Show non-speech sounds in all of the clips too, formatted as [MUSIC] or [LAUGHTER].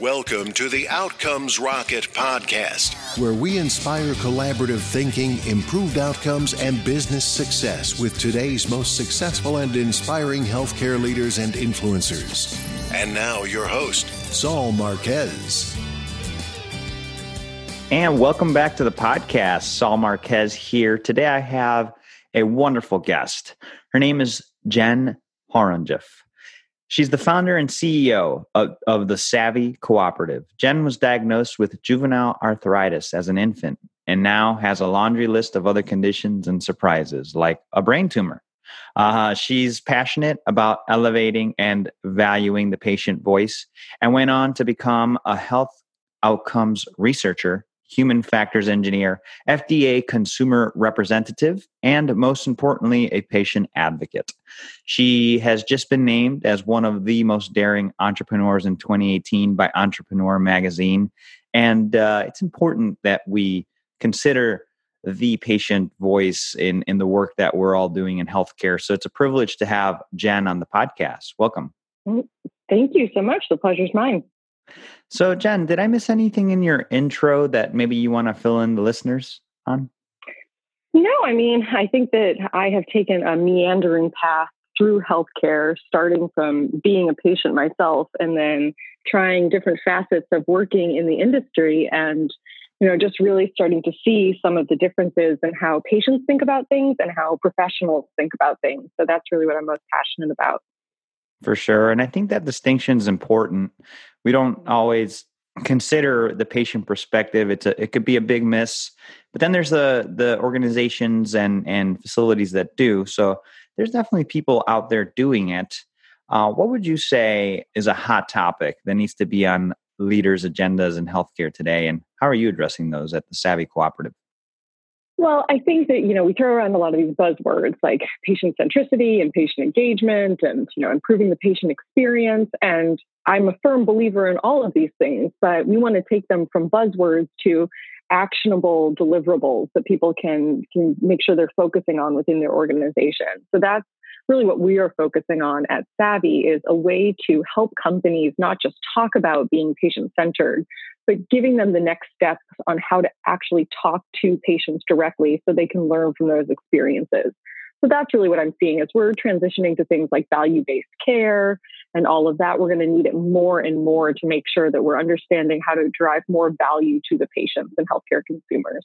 Welcome to the Outcomes Rocket podcast, where we inspire collaborative thinking, improved outcomes, and business success with today's most successful and inspiring healthcare leaders and influencers. And now, your host, Saul Marquez. And welcome back to the podcast. Saul Marquez here. Today I have a wonderful guest. Her name is Jen Horonjeff. She's the founder and CEO of, of the Savvy Cooperative. Jen was diagnosed with juvenile arthritis as an infant and now has a laundry list of other conditions and surprises like a brain tumor. Uh, she's passionate about elevating and valuing the patient voice and went on to become a health outcomes researcher human factors engineer, FDA consumer representative, and most importantly, a patient advocate. She has just been named as one of the most daring entrepreneurs in 2018 by Entrepreneur Magazine. And uh, it's important that we consider the patient voice in, in the work that we're all doing in healthcare. So it's a privilege to have Jen on the podcast. Welcome. Thank you so much. The pleasure's mine. So, Jen, did I miss anything in your intro that maybe you want to fill in the listeners on? No, I mean, I think that I have taken a meandering path through healthcare, starting from being a patient myself and then trying different facets of working in the industry and you know just really starting to see some of the differences in how patients think about things and how professionals think about things so that's really what i'm most passionate about for sure and i think that distinction is important. We don't always consider the patient perspective. It's a it could be a big miss but then there's the the organizations and and facilities that do so there's definitely people out there doing it. Uh, what would you say is a hot topic that needs to be on leaders agendas in healthcare today and how are you addressing those at the savvy cooperative well, I think that, you know, we throw around a lot of these buzzwords like patient centricity and patient engagement and, you know, improving the patient experience. And I'm a firm believer in all of these things, but we want to take them from buzzwords to actionable deliverables that people can can make sure they're focusing on within their organization. So that's really what we are focusing on at Savvy is a way to help companies not just talk about being patient centered, but giving them the next steps on how to actually talk to patients directly so they can learn from those experiences. So that's really what I'm seeing as we're transitioning to things like value based care and all of that. We're going to need it more and more to make sure that we're understanding how to drive more value to the patients and healthcare consumers.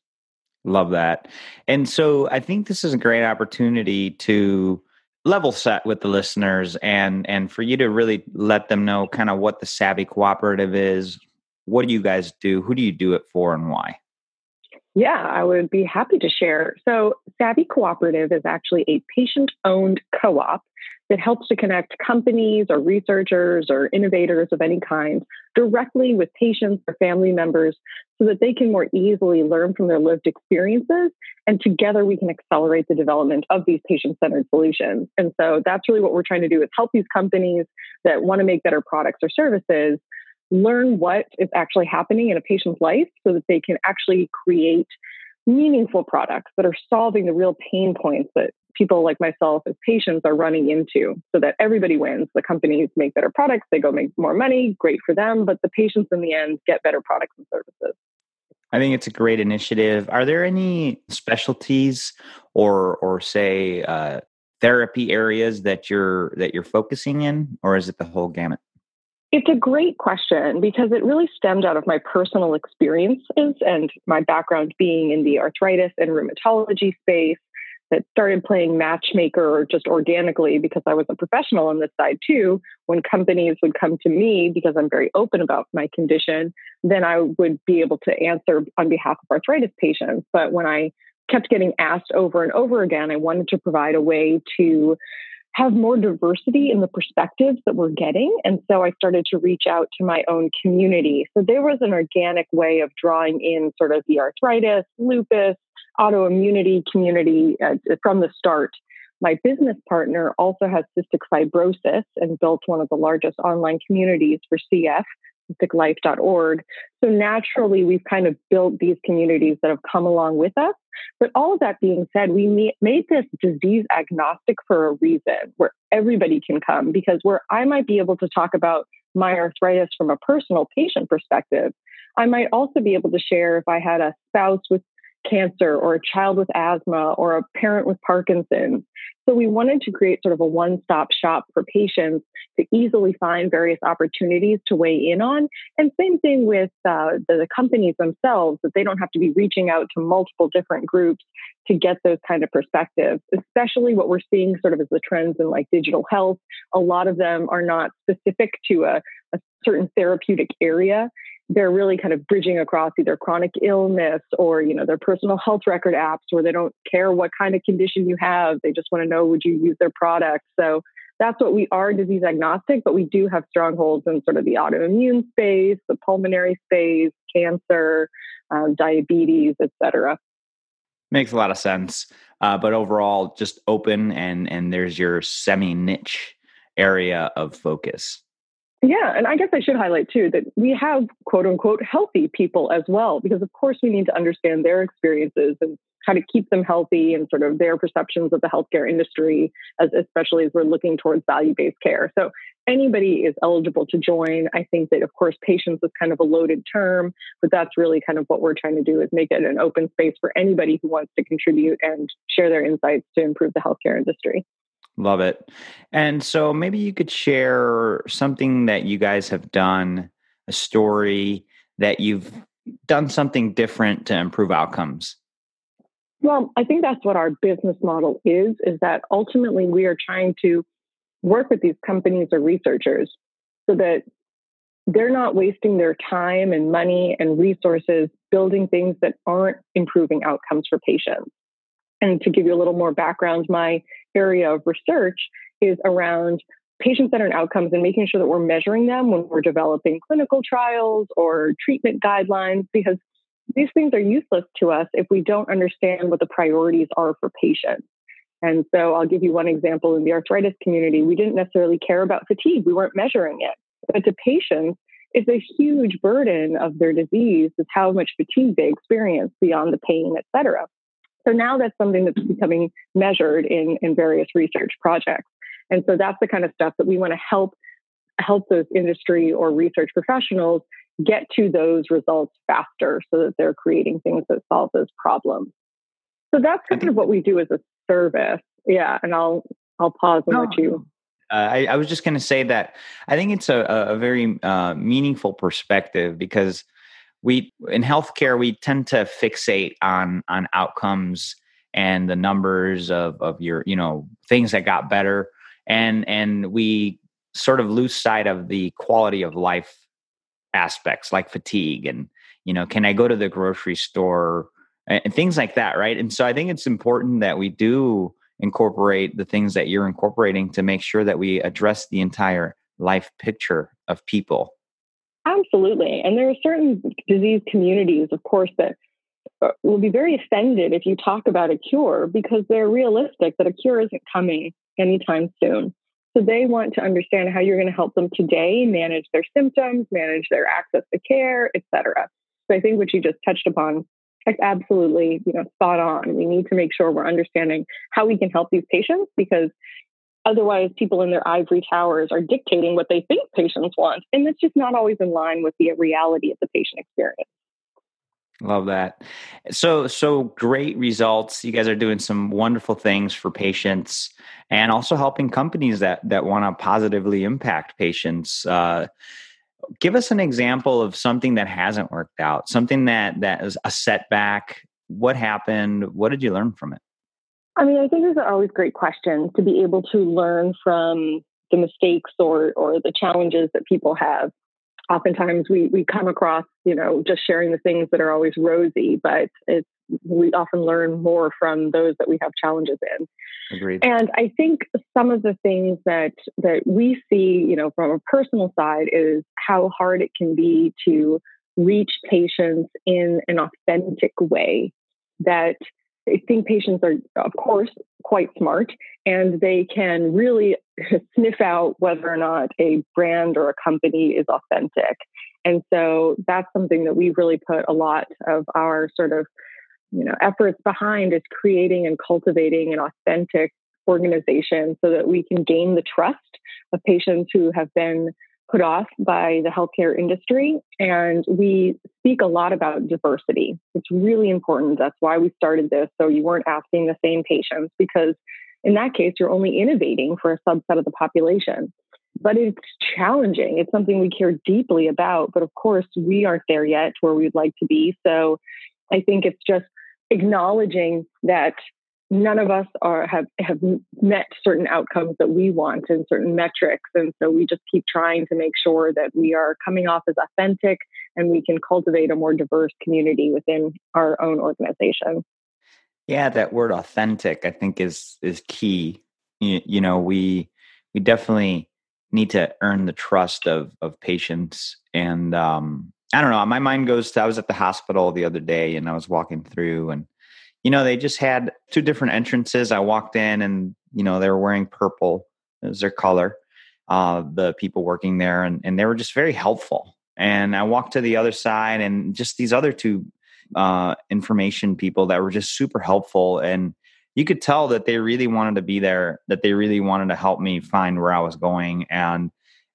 Love that. And so I think this is a great opportunity to level set with the listeners and and for you to really let them know kind of what the savvy cooperative is what do you guys do who do you do it for and why yeah, I would be happy to share. So, Savvy Cooperative is actually a patient owned co op that helps to connect companies or researchers or innovators of any kind directly with patients or family members so that they can more easily learn from their lived experiences. And together we can accelerate the development of these patient centered solutions. And so that's really what we're trying to do is help these companies that want to make better products or services learn what is actually happening in a patient's life so that they can actually create meaningful products that are solving the real pain points that people like myself as patients are running into so that everybody wins. The companies make better products, they go make more money, great for them, but the patients in the end get better products and services. I think it's a great initiative. Are there any specialties or or say uh, therapy areas that you're that you're focusing in, or is it the whole gamut? It's a great question because it really stemmed out of my personal experiences and my background being in the arthritis and rheumatology space that started playing matchmaker just organically because I was a professional on this side too. When companies would come to me because I'm very open about my condition, then I would be able to answer on behalf of arthritis patients. But when I kept getting asked over and over again, I wanted to provide a way to have more diversity in the perspectives that we're getting. And so I started to reach out to my own community. So there was an organic way of drawing in sort of the arthritis, lupus, autoimmunity community uh, from the start. My business partner also has cystic fibrosis and built one of the largest online communities for CF, cysticlife.org. So naturally, we've kind of built these communities that have come along with us. But all of that being said, we made this disease agnostic for a reason where everybody can come because where I might be able to talk about my arthritis from a personal patient perspective, I might also be able to share if I had a spouse with cancer or a child with asthma or a parent with Parkinson's. So we wanted to create sort of a one stop shop for patients to easily find various opportunities to weigh in on. And same thing with uh, the, companies themselves, that they don't have to be reaching out to multiple different groups to get those kind of perspectives, especially what we're seeing sort of as the trends in like digital health. A lot of them are not specific to a, a certain therapeutic area they're really kind of bridging across either chronic illness or you know their personal health record apps where they don't care what kind of condition you have. They just want to know would you use their product? So that's what we are disease agnostic but we do have strongholds in sort of the autoimmune space the pulmonary space cancer um, diabetes etc makes a lot of sense. Uh, but overall just open and and there's your semi niche area of focus yeah, and I guess I should highlight too that we have quote unquote healthy people as well, because of course we need to understand their experiences and how to keep them healthy and sort of their perceptions of the healthcare industry, as especially as we're looking towards value based care. So anybody is eligible to join. I think that of course patients is kind of a loaded term, but that's really kind of what we're trying to do is make it an open space for anybody who wants to contribute and share their insights to improve the healthcare industry. Love it. And so maybe you could share something that you guys have done, a story that you've done something different to improve outcomes. Well, I think that's what our business model is is that ultimately we are trying to work with these companies or researchers so that they're not wasting their time and money and resources building things that aren't improving outcomes for patients. And to give you a little more background, my area of research is around patient centered outcomes and making sure that we're measuring them when we're developing clinical trials or treatment guidelines, because these things are useless to us if we don't understand what the priorities are for patients. And so I'll give you one example in the arthritis community. We didn't necessarily care about fatigue, we weren't measuring it. But to patients, it's a huge burden of their disease is how much fatigue they experience beyond the pain, et cetera. So now that's something that's becoming measured in, in various research projects. And so that's the kind of stuff that we want to help help those industry or research professionals get to those results faster so that they're creating things that solve those problems. So that's kind of what we do as a service. Yeah, and I'll I'll pause and let you. Uh, I, I, was just going to say that I think it's a, a very uh, meaningful perspective because we in healthcare we tend to fixate on on outcomes and the numbers of of your you know things that got better. And and we sort of lose sight of the quality of life aspects like fatigue and you know can i go to the grocery store? And things like that right? And so i think it's important that we do incorporate the things that you're incorporating to make sure that we address the entire life picture of people Absolutely. And there are certain disease communities, of course, that uh, will be very offended if you talk about a cure because they're realistic that a cure isn't coming anytime soon. So they want to understand how you're going to help them today manage their symptoms, manage their access to care, et cetera. So I think what you just touched upon is absolutely, you know, spot on. We need to make sure we're understanding how we can help these patients because Otherwise, people in their ivory towers are dictating what they think patients want. And that's just not always in line with the reality of the patient experience. Love that. So, so great results. You guys are doing some wonderful things for patients and also helping companies that, that want to positively impact patients. Uh, give us an example of something that hasn't worked out, something that, that is a setback. What happened? What did you learn from it? I mean, I think these are always great questions to be able to learn from the mistakes or or the challenges that people have. Oftentimes, we we come across, you know, just sharing the things that are always rosy, but it's we often learn more from those that we have challenges in. Agreed. And I think some of the things that that we see, you know, from a personal side is how hard it can be to reach patients in an authentic way that I think patients are, of course, quite smart and they can really [LAUGHS] sniff out whether or not a brand or a company is authentic. And so that's something that we really put a lot of our sort of you know efforts behind is creating and cultivating an authentic organization so that we can gain the trust of patients who have been put off by the healthcare industry. And we speak a lot about diversity. It's really important. That's why we started this. So you weren't asking the same patients, because in that case, you're only innovating for a subset of the population. But it's challenging. It's something we care deeply about. But of course, we aren't there yet where we'd like to be. So I think it's just acknowledging that none of us are have have met certain outcomes that we want and certain metrics. And so we just keep trying to make sure that we are coming off as authentic and we can cultivate a more diverse community within our own organization. Yeah that word authentic i think is is key. You, you know we we definitely need to earn the trust of of patients. And um i don't know my mind goes to i was at the hospital the other day and i was walking through and you know, they just had two different entrances. I walked in and, you know, they were wearing purple as their color, uh, the people working there, and, and they were just very helpful. And I walked to the other side and just these other two uh, information people that were just super helpful. And you could tell that they really wanted to be there, that they really wanted to help me find where I was going. And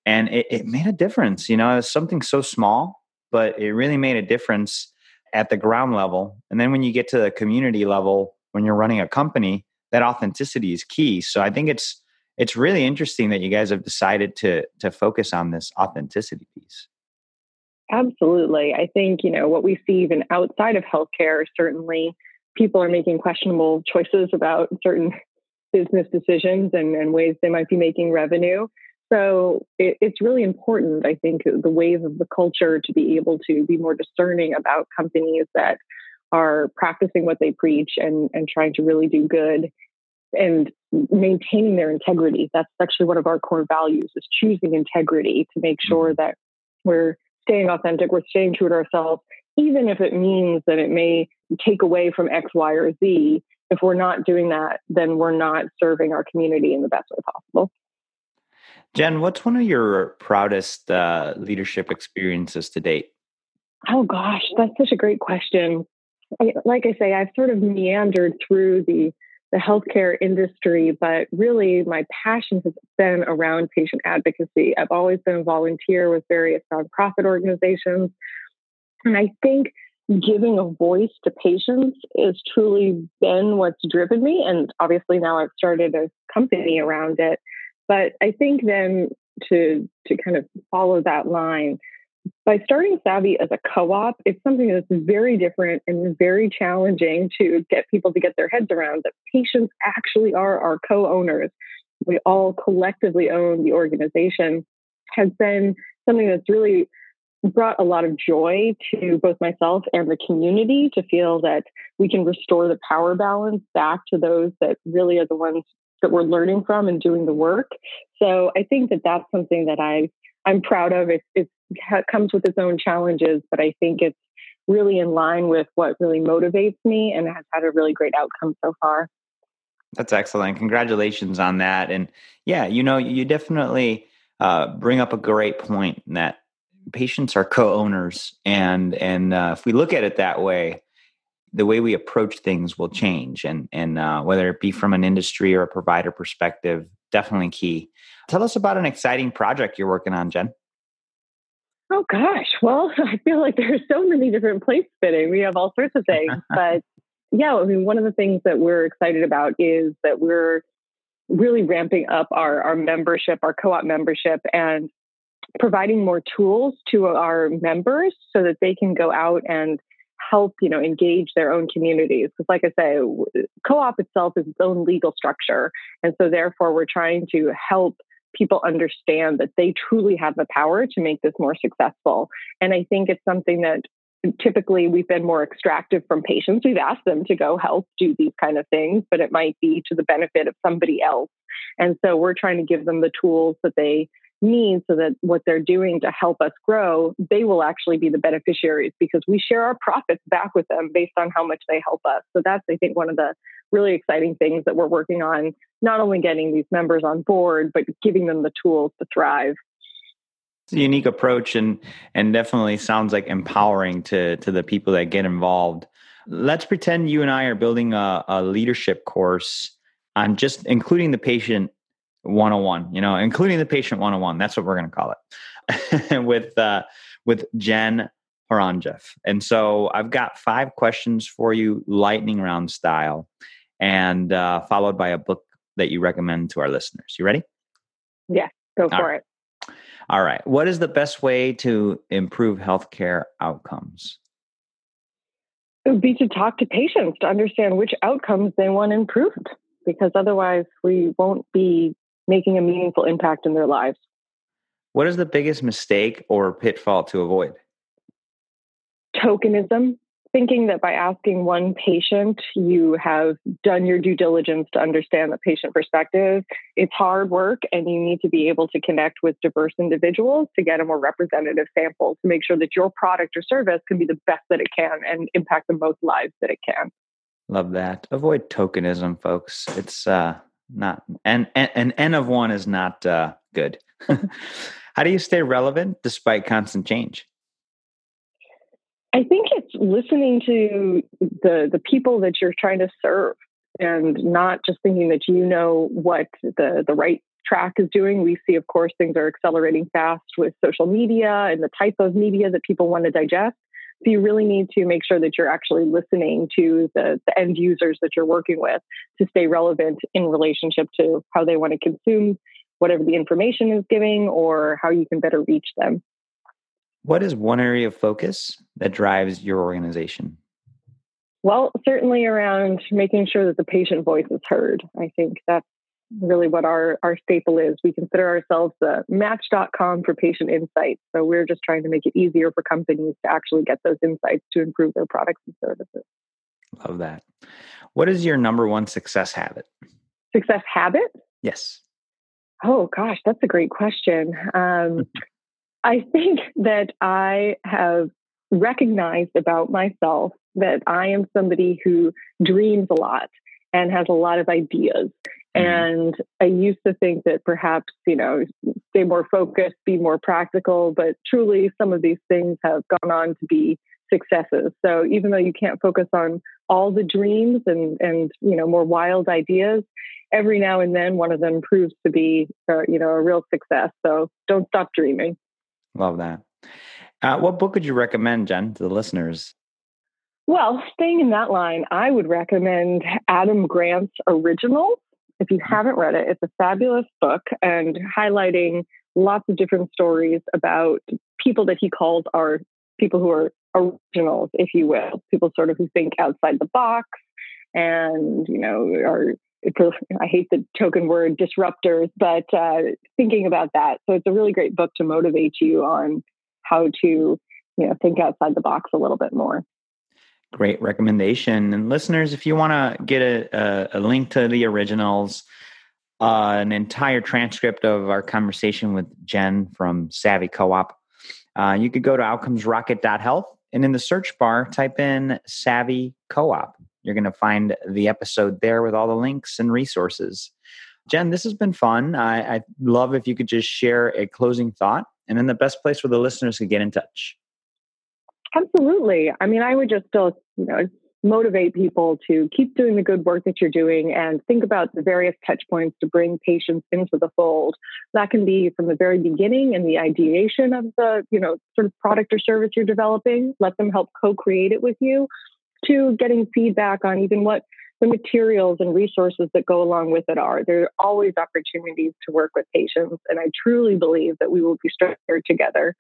and it, it made a difference. You know, it was something so small, but it really made a difference at the ground level. And then when you get to the community level, when you're running a company, that authenticity is key. So I think it's it's really interesting that you guys have decided to to focus on this authenticity piece. Absolutely. I think, you know, what we see even outside of healthcare, certainly people are making questionable choices about certain [LAUGHS] business decisions and, and ways they might be making revenue. So it, it's really important, I think, the wave of the culture to be able to be more discerning about companies that are practicing what they preach and, and trying to really do good and maintaining their integrity. That's actually one of our core values is choosing integrity to make sure mm-hmm. that we're staying authentic, we're staying true to ourselves, even if it means that it may take away from X, Y, or Z. If we're not doing that, then we're not serving our community in the best way possible. Jen, what's one of your proudest uh, leadership experiences to date? Oh gosh, that's such a great question. I, like I say, I've sort of meandered through the the healthcare industry, but really my passion has been around patient advocacy. I've always been a volunteer with various nonprofit organizations, and I think giving a voice to patients has truly been what's driven me. And obviously now I've started a company around it. But I think then to to kind of follow that line, by starting Savvy as a co-op, it's something that's very different and very challenging to get people to get their heads around that patients actually are our co-owners. We all collectively own the organization has been something that's really brought a lot of joy to both myself and the community to feel that we can restore the power balance back to those that really are the ones that we're learning from and doing the work. So I think that that's something that I I'm proud of. It, it comes with its own challenges, but I think it's really in line with what really motivates me and has had a really great outcome so far. That's excellent. Congratulations on that. And yeah, you know, you definitely uh, bring up a great point that patients are co-owners, and and uh, if we look at it that way, the way we approach things will change. And and uh, whether it be from an industry or a provider perspective definitely key. Tell us about an exciting project you're working on jen. Oh gosh. Well [LAUGHS] i feel like there's so many different plates spinning. We have all sorts of things. [LAUGHS] But yeah i mean one of the things that we're excited about is that we're really ramping up our our membership our co-op membership and providing more tools to our members so that they can go out and help you know engage their own communities because like i say co-op itself is its own legal structure and so therefore we're trying to help people understand that they truly have the power to make this more successful. And i think it's something that typically we've been more extractive from patients. We've asked them to go help do these kind of things but it might be to the benefit of somebody else. And so we're trying to give them the tools that they need so that what they're doing to help us grow, they will actually be the beneficiaries because we share our profits back with them based on how much they help us. So that's, I think, one of the really exciting things that we're working on, not only getting these members on board, but giving them the tools to thrive. It's a unique approach and and definitely sounds like empowering to to the people that get involved. Let's pretend you and I are building a, a leadership course on just including the patient 101, you know, including the patient 101. That's what we're going to call it. [LAUGHS] with uh, with Jen Horonjeff. And so I've got five questions for you, lightning round style, and uh, followed by a book that you recommend to our listeners. You ready? Yeah, go for right. it. All right. What is the best way to improve healthcare outcomes? It would be to talk to patients to understand which outcomes they want improved, because otherwise we won't be making a meaningful impact in their lives. What is the biggest mistake or pitfall to avoid? Tokenism, thinking that by asking one patient, you have done your due diligence to understand the patient perspective. It's hard work, and you need to be able to connect with diverse individuals to get a more representative sample to make sure that your product or service can be the best that it can and impact the most lives that it can. Love that. Avoid tokenism, folks. It's uh, not and an n of one is not uh, good. [LAUGHS] How do you stay relevant despite constant change? I think it's listening to the the people that you're trying to serve and not just thinking that you know what the the right track is doing. We see, of course, things are accelerating fast with social media and the type of media that people want to digest. So you really need to make sure that you're actually listening to the, the end users that you're working with to stay relevant in relationship to how they want to consume whatever the information is giving or how you can better reach them. What is one area of focus that drives your organization? Well, certainly around making sure that the patient voice is heard. I think that's really what our, our staple is. We consider ourselves the match.com for patient insights. So we're just trying to make it easier for companies to actually get those insights to improve their products and services. Love that. What is your number one success habit? Success habit? Yes. Oh, gosh, that's a great question. Um, [LAUGHS] I think that I have recognized about myself that I am somebody who dreams a lot and has a lot of ideas. Mm-hmm. And I used to think that perhaps, you know, stay more focused, be more practical, but truly some of these things have gone on to be successes. So even though you can't focus on all the dreams and, and you know, more wild ideas, every now and then one of them proves to be, uh, you know, a real success. So don't stop dreaming. Love that. Uh, what book would you recommend, Jen, to the listeners? Well, staying in that line, I would recommend Adam Grant's Original. If you haven't read it, it's a fabulous book and highlighting lots of different stories about people that he calls are people who are originals, if you will, people sort of who think outside the box and, you know, are I hate the token word disruptors, but uh, thinking about that. So it's a really great book to motivate you on how to, you know, think outside the box a little bit more. Great recommendation. And listeners, if you want to get a, a, a, link to the originals, uh, an entire transcript of our conversation with Jen from Savvy Co-op, uh, you could go to outcomesrocket.health and in the search bar, type in Savvy Co-op. You're going to find the episode there with all the links and resources. Jen, this has been fun. I, I love if you could just share a closing thought and then the best place where the listeners could get in touch. Absolutely. I mean, I would just still, you know, motivate people to keep doing the good work that you're doing and think about the various touch points to bring patients into the fold. That can be from the very beginning and the ideation of the, you know, sort of product or service you're developing. Let them help co-create it with you to getting feedback on even what the materials and resources that go along with it are. There are always opportunities to work with patients, and I truly believe that we will be stronger together.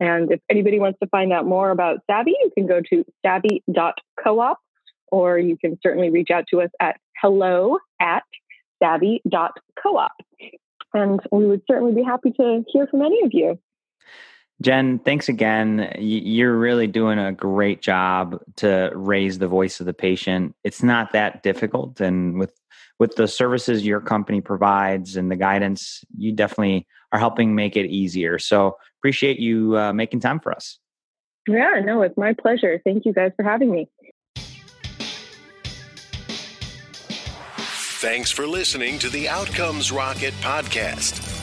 And if anybody wants to find out more about Savvy, you can go to savvy.coop, or you can certainly reach out to us at hello at savvy.coop. And we would certainly be happy to hear from any of you. Jen, thanks again. You're really doing a great job to raise the voice of the patient. It's not that difficult, and with with the services your company provides and the guidance, you definitely are helping make it easier. So appreciate you uh, making time for us. Yeah, no, it's my pleasure. Thank you guys for having me. Thanks for listening to the Outcomes Rocket podcast.